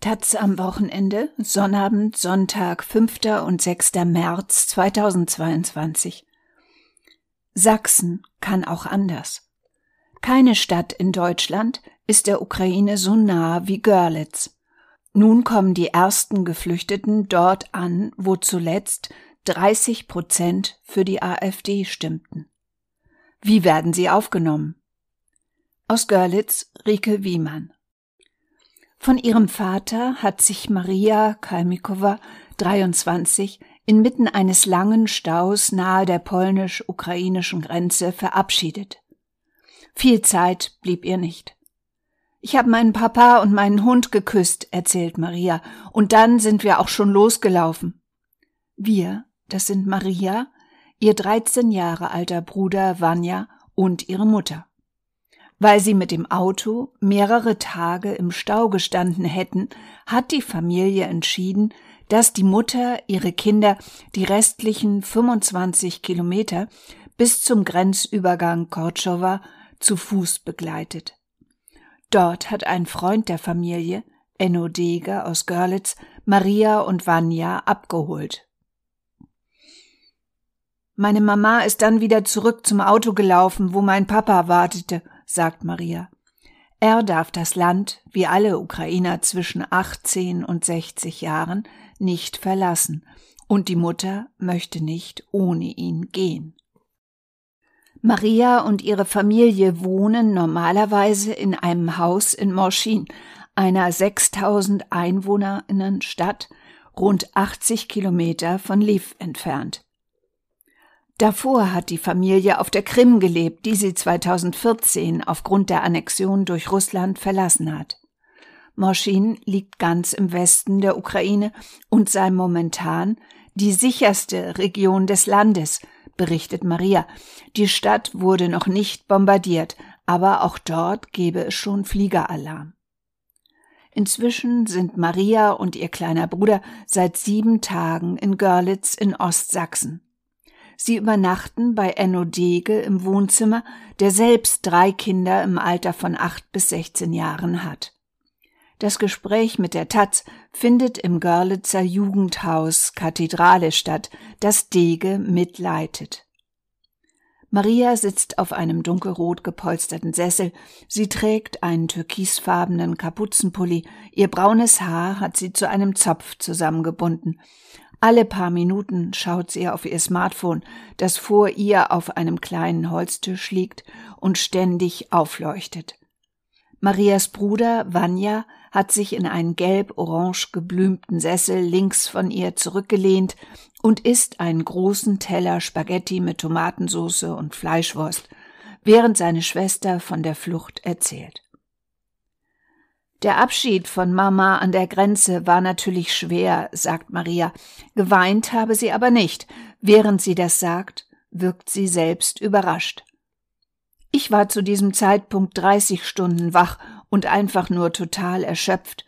Taz am Wochenende, Sonnabend, Sonntag, 5. und 6. März 2022. Sachsen kann auch anders. Keine Stadt in Deutschland ist der Ukraine so nah wie Görlitz. Nun kommen die ersten Geflüchteten dort an, wo zuletzt 30 Prozent für die AfD stimmten. Wie werden sie aufgenommen? Aus Görlitz Rike Wiemann. Von ihrem Vater hat sich Maria Kalmikowa, 23, inmitten eines langen Staus nahe der polnisch-ukrainischen Grenze verabschiedet. Viel Zeit blieb ihr nicht. Ich habe meinen Papa und meinen Hund geküsst, erzählt Maria, und dann sind wir auch schon losgelaufen. Wir, das sind Maria, ihr 13 Jahre alter Bruder Vanya und ihre Mutter. Weil sie mit dem Auto mehrere Tage im Stau gestanden hätten, hat die Familie entschieden, dass die Mutter ihre Kinder die restlichen 25 Kilometer bis zum Grenzübergang Kortschowa zu Fuß begleitet. Dort hat ein Freund der Familie, Enno Deger aus Görlitz, Maria und Vanya abgeholt. Meine Mama ist dann wieder zurück zum Auto gelaufen, wo mein Papa wartete, sagt Maria. Er darf das Land, wie alle Ukrainer zwischen 18 und 60 Jahren, nicht verlassen, und die Mutter möchte nicht ohne ihn gehen. Maria und ihre Familie wohnen normalerweise in einem Haus in Morschin, einer 6000 Einwohnerinnen Stadt, rund 80 Kilometer von Lviv entfernt. Davor hat die Familie auf der Krim gelebt, die sie 2014 aufgrund der Annexion durch Russland verlassen hat. Moschin liegt ganz im Westen der Ukraine und sei momentan die sicherste Region des Landes, berichtet Maria. Die Stadt wurde noch nicht bombardiert, aber auch dort gebe es schon Fliegeralarm. Inzwischen sind Maria und ihr kleiner Bruder seit sieben Tagen in Görlitz in Ostsachsen. Sie übernachten bei Enno Dege im Wohnzimmer, der selbst drei Kinder im Alter von acht bis sechzehn Jahren hat. Das Gespräch mit der Taz findet im Görlitzer Jugendhaus Kathedrale statt, das Dege mitleitet. Maria sitzt auf einem dunkelrot gepolsterten Sessel. Sie trägt einen türkisfarbenen Kapuzenpulli. Ihr braunes Haar hat sie zu einem Zopf zusammengebunden. Alle paar Minuten schaut sie auf ihr Smartphone, das vor ihr auf einem kleinen Holztisch liegt und ständig aufleuchtet. Marias Bruder Vanya hat sich in einen gelb-orange geblümten Sessel links von ihr zurückgelehnt und isst einen großen Teller Spaghetti mit Tomatensauce und Fleischwurst, während seine Schwester von der Flucht erzählt. Der Abschied von Mama an der Grenze war natürlich schwer, sagt Maria. Geweint habe sie aber nicht. Während sie das sagt, wirkt sie selbst überrascht. Ich war zu diesem Zeitpunkt 30 Stunden wach und einfach nur total erschöpft,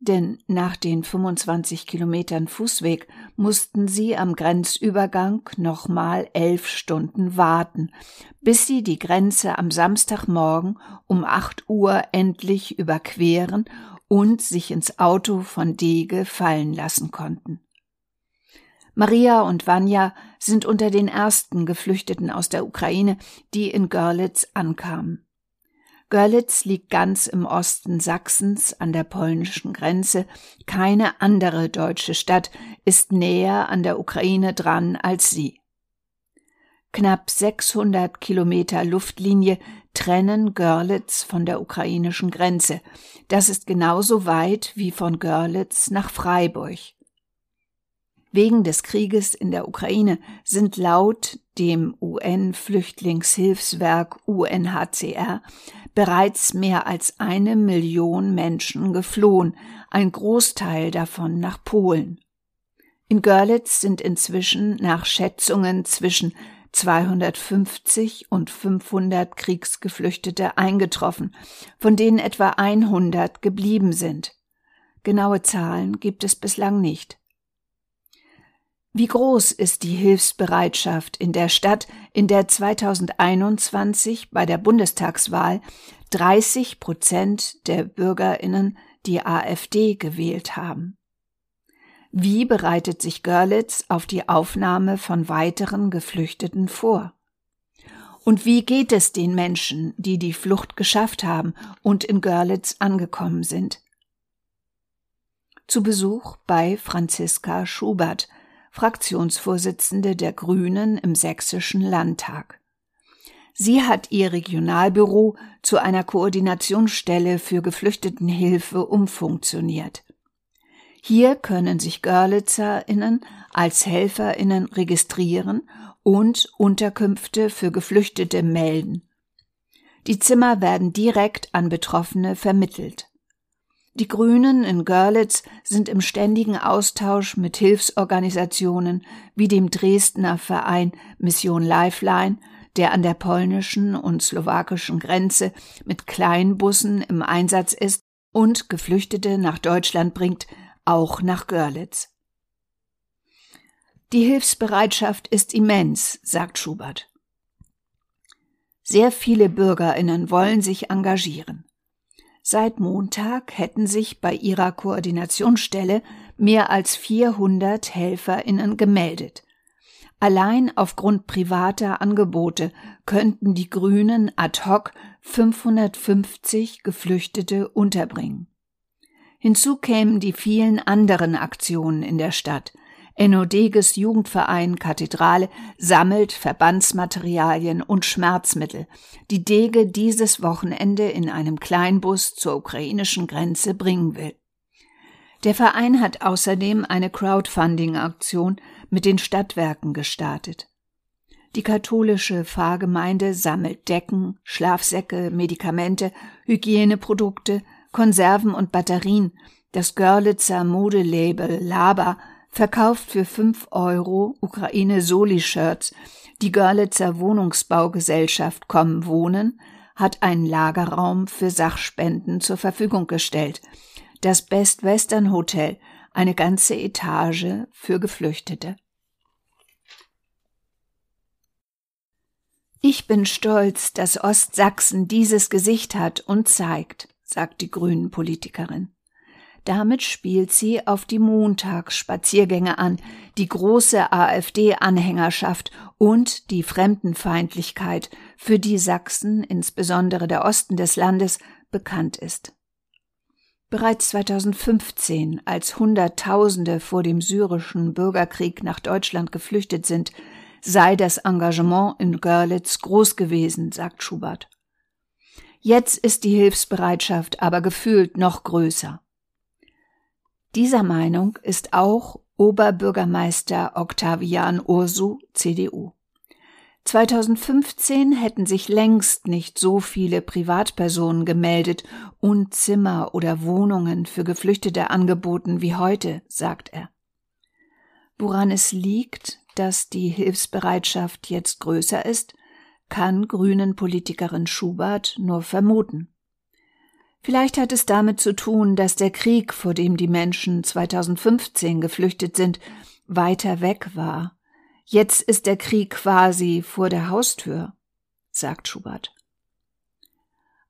denn nach den 25 Kilometern Fußweg mussten sie am Grenzübergang nochmal elf Stunden warten, bis sie die Grenze am Samstagmorgen um acht Uhr endlich überqueren und sich ins Auto von Dege fallen lassen konnten. Maria und Vanya sind unter den ersten Geflüchteten aus der Ukraine, die in Görlitz ankamen. Görlitz liegt ganz im Osten Sachsens an der polnischen Grenze. Keine andere deutsche Stadt ist näher an der Ukraine dran als sie. Knapp 600 Kilometer Luftlinie trennen Görlitz von der ukrainischen Grenze. Das ist genauso weit wie von Görlitz nach Freiburg. Wegen des Krieges in der Ukraine sind laut dem UN-Flüchtlingshilfswerk UNHCR bereits mehr als eine Million Menschen geflohen, ein Großteil davon nach Polen. In Görlitz sind inzwischen nach Schätzungen zwischen 250 und 500 Kriegsgeflüchtete eingetroffen, von denen etwa 100 geblieben sind. Genaue Zahlen gibt es bislang nicht. Wie groß ist die Hilfsbereitschaft in der Stadt, in der 2021 bei der Bundestagswahl 30 Prozent der Bürgerinnen die AfD gewählt haben. Wie bereitet sich Görlitz auf die Aufnahme von weiteren Geflüchteten vor? Und wie geht es den Menschen, die die Flucht geschafft haben und in Görlitz angekommen sind? Zu Besuch bei Franziska Schubert, Fraktionsvorsitzende der Grünen im Sächsischen Landtag. Sie hat ihr Regionalbüro zu einer Koordinationsstelle für Geflüchtetenhilfe umfunktioniert. Hier können sich GörlitzerInnen als HelferInnen registrieren und Unterkünfte für Geflüchtete melden. Die Zimmer werden direkt an Betroffene vermittelt. Die Grünen in Görlitz sind im ständigen Austausch mit Hilfsorganisationen wie dem Dresdner Verein Mission Lifeline, der an der polnischen und slowakischen Grenze mit Kleinbussen im Einsatz ist und Geflüchtete nach Deutschland bringt, auch nach Görlitz. Die Hilfsbereitschaft ist immens, sagt Schubert. Sehr viele Bürgerinnen wollen sich engagieren. Seit Montag hätten sich bei ihrer Koordinationsstelle mehr als 400 Helferinnen gemeldet. Allein aufgrund privater Angebote könnten die Grünen ad hoc 550 Geflüchtete unterbringen. Hinzu kämen die vielen anderen Aktionen in der Stadt, Enodeges Jugendverein Kathedrale sammelt Verbandsmaterialien und Schmerzmittel, die Dege dieses Wochenende in einem Kleinbus zur ukrainischen Grenze bringen will. Der Verein hat außerdem eine Crowdfunding-Aktion mit den Stadtwerken gestartet. Die katholische Pfarrgemeinde sammelt Decken, Schlafsäcke, Medikamente, Hygieneprodukte, Konserven und Batterien. Das Görlitzer Modelabel Laba verkauft für 5 Euro Ukraine Soli-Shirts. Die Görlitzer Wohnungsbaugesellschaft Komm Wohnen hat einen Lagerraum für Sachspenden zur Verfügung gestellt. Das Best Western Hotel, eine ganze Etage für Geflüchtete. Ich bin stolz, dass Ostsachsen dieses Gesicht hat und zeigt, sagt die Grünen Politikerin. Damit spielt sie auf die Montagsspaziergänge an, die große AfD-Anhängerschaft und die Fremdenfeindlichkeit, für die Sachsen, insbesondere der Osten des Landes, bekannt ist. Bereits 2015, als Hunderttausende vor dem syrischen Bürgerkrieg nach Deutschland geflüchtet sind, sei das Engagement in Görlitz groß gewesen, sagt Schubert. Jetzt ist die Hilfsbereitschaft aber gefühlt noch größer. Dieser Meinung ist auch Oberbürgermeister Octavian Ursu, CDU. 2015 hätten sich längst nicht so viele Privatpersonen gemeldet und Zimmer oder Wohnungen für Geflüchtete angeboten wie heute, sagt er. Woran es liegt, dass die Hilfsbereitschaft jetzt größer ist, kann Grünen Politikerin Schubert nur vermuten. Vielleicht hat es damit zu tun, dass der Krieg, vor dem die Menschen 2015 geflüchtet sind, weiter weg war. Jetzt ist der Krieg quasi vor der Haustür, sagt Schubert.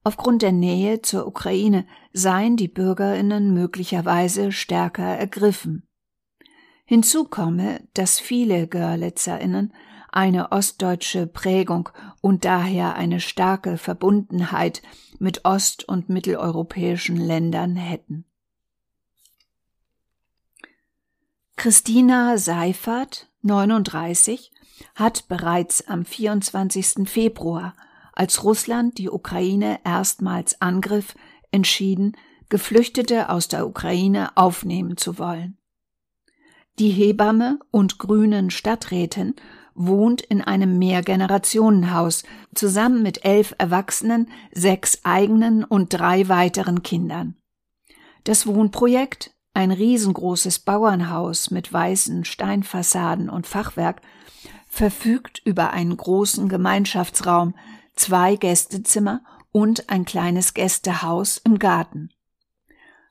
Aufgrund der Nähe zur Ukraine seien die Bürgerinnen möglicherweise stärker ergriffen. Hinzu komme, dass viele Görlitzerinnen eine ostdeutsche Prägung und daher eine starke Verbundenheit mit ost- und mitteleuropäischen Ländern hätten. Christina Seifert, 39, hat bereits am 24. Februar, als Russland die Ukraine erstmals angriff, entschieden, Geflüchtete aus der Ukraine aufnehmen zu wollen. Die Hebamme und grünen Stadträtin wohnt in einem Mehrgenerationenhaus zusammen mit elf Erwachsenen, sechs eigenen und drei weiteren Kindern. Das Wohnprojekt, ein riesengroßes Bauernhaus mit weißen Steinfassaden und Fachwerk, verfügt über einen großen Gemeinschaftsraum, zwei Gästezimmer und ein kleines Gästehaus im Garten.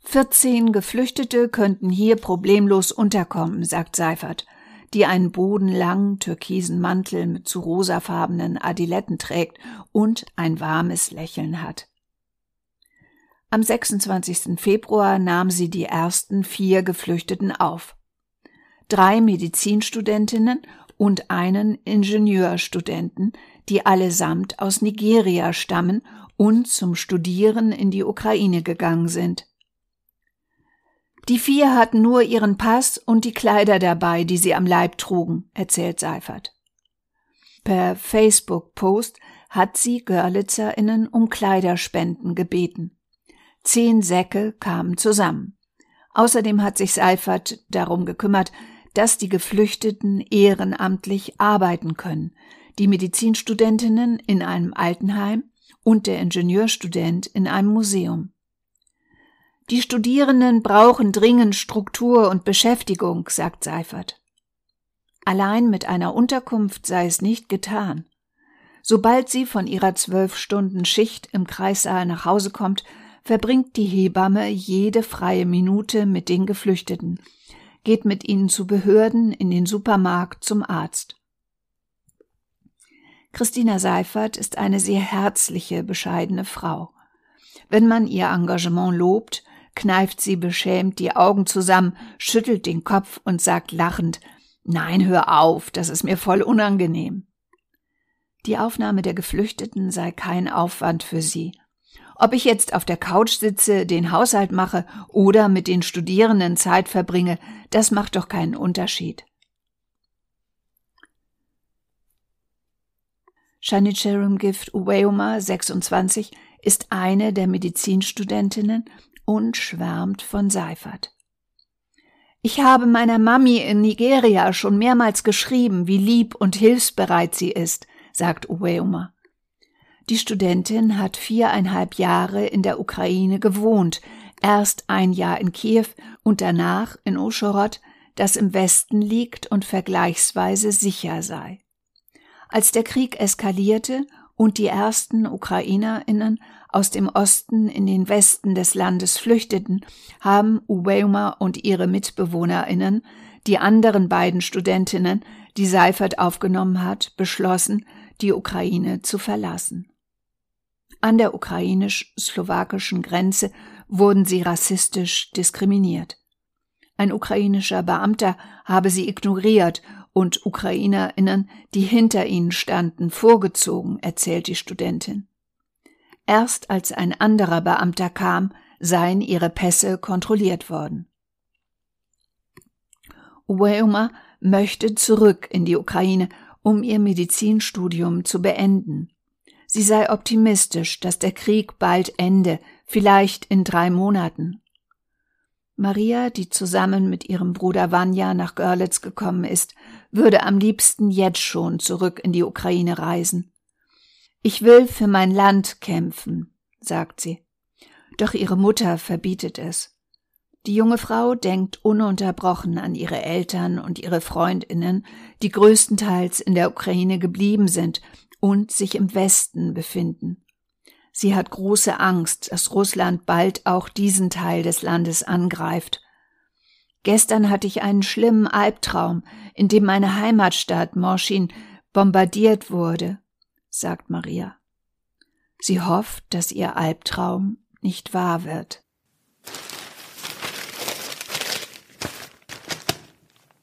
14 Geflüchtete könnten hier problemlos unterkommen, sagt Seifert die einen bodenlangen türkisen Mantel mit zu rosafarbenen Adiletten trägt und ein warmes Lächeln hat. Am 26. Februar nahm sie die ersten vier Geflüchteten auf. Drei Medizinstudentinnen und einen Ingenieurstudenten, die allesamt aus Nigeria stammen und zum Studieren in die Ukraine gegangen sind. Die vier hatten nur ihren Pass und die Kleider dabei, die sie am Leib trugen, erzählt Seifert. Per Facebook-Post hat sie Görlitzerinnen um Kleiderspenden gebeten. Zehn Säcke kamen zusammen. Außerdem hat sich Seifert darum gekümmert, dass die Geflüchteten ehrenamtlich arbeiten können, die Medizinstudentinnen in einem Altenheim und der Ingenieurstudent in einem Museum. Die Studierenden brauchen dringend Struktur und Beschäftigung, sagt Seifert. Allein mit einer Unterkunft sei es nicht getan. Sobald sie von ihrer zwölf Stunden Schicht im Kreissaal nach Hause kommt, verbringt die Hebamme jede freie Minute mit den Geflüchteten, geht mit ihnen zu Behörden, in den Supermarkt, zum Arzt. Christina Seifert ist eine sehr herzliche, bescheidene Frau. Wenn man ihr Engagement lobt, kneift sie beschämt die Augen zusammen, schüttelt den Kopf und sagt lachend Nein, hör auf, das ist mir voll unangenehm. Die Aufnahme der Geflüchteten sei kein Aufwand für sie. Ob ich jetzt auf der Couch sitze, den Haushalt mache oder mit den Studierenden Zeit verbringe, das macht doch keinen Unterschied. Shanicharum Gift Uweoma, 26, ist eine der Medizinstudentinnen und schwärmt von Seifert. Ich habe meiner Mami in Nigeria schon mehrmals geschrieben, wie lieb und hilfsbereit sie ist, sagt Uweoma. Die Studentin hat viereinhalb Jahre in der Ukraine gewohnt, erst ein Jahr in Kiew und danach in Uschorod, das im Westen liegt und vergleichsweise sicher sei. Als der Krieg eskalierte und die ersten Ukrainerinnen aus dem Osten in den Westen des Landes flüchteten, haben Uweuma und ihre Mitbewohnerinnen, die anderen beiden Studentinnen, die Seifert aufgenommen hat, beschlossen, die Ukraine zu verlassen. An der ukrainisch-slowakischen Grenze wurden sie rassistisch diskriminiert. Ein ukrainischer Beamter habe sie ignoriert und Ukrainerinnen, die hinter ihnen standen, vorgezogen, erzählt die Studentin. Erst als ein anderer Beamter kam, seien ihre Pässe kontrolliert worden. Uweuma möchte zurück in die Ukraine, um ihr Medizinstudium zu beenden. Sie sei optimistisch, dass der Krieg bald ende, vielleicht in drei Monaten. Maria, die zusammen mit ihrem Bruder Vanya nach Görlitz gekommen ist, würde am liebsten jetzt schon zurück in die Ukraine reisen. Ich will für mein Land kämpfen, sagt sie. Doch ihre Mutter verbietet es. Die junge Frau denkt ununterbrochen an ihre Eltern und ihre Freundinnen, die größtenteils in der Ukraine geblieben sind und sich im Westen befinden. Sie hat große Angst, dass Russland bald auch diesen Teil des Landes angreift. Gestern hatte ich einen schlimmen Albtraum, in dem meine Heimatstadt Morschin bombardiert wurde, sagt Maria. Sie hofft, dass ihr Albtraum nicht wahr wird.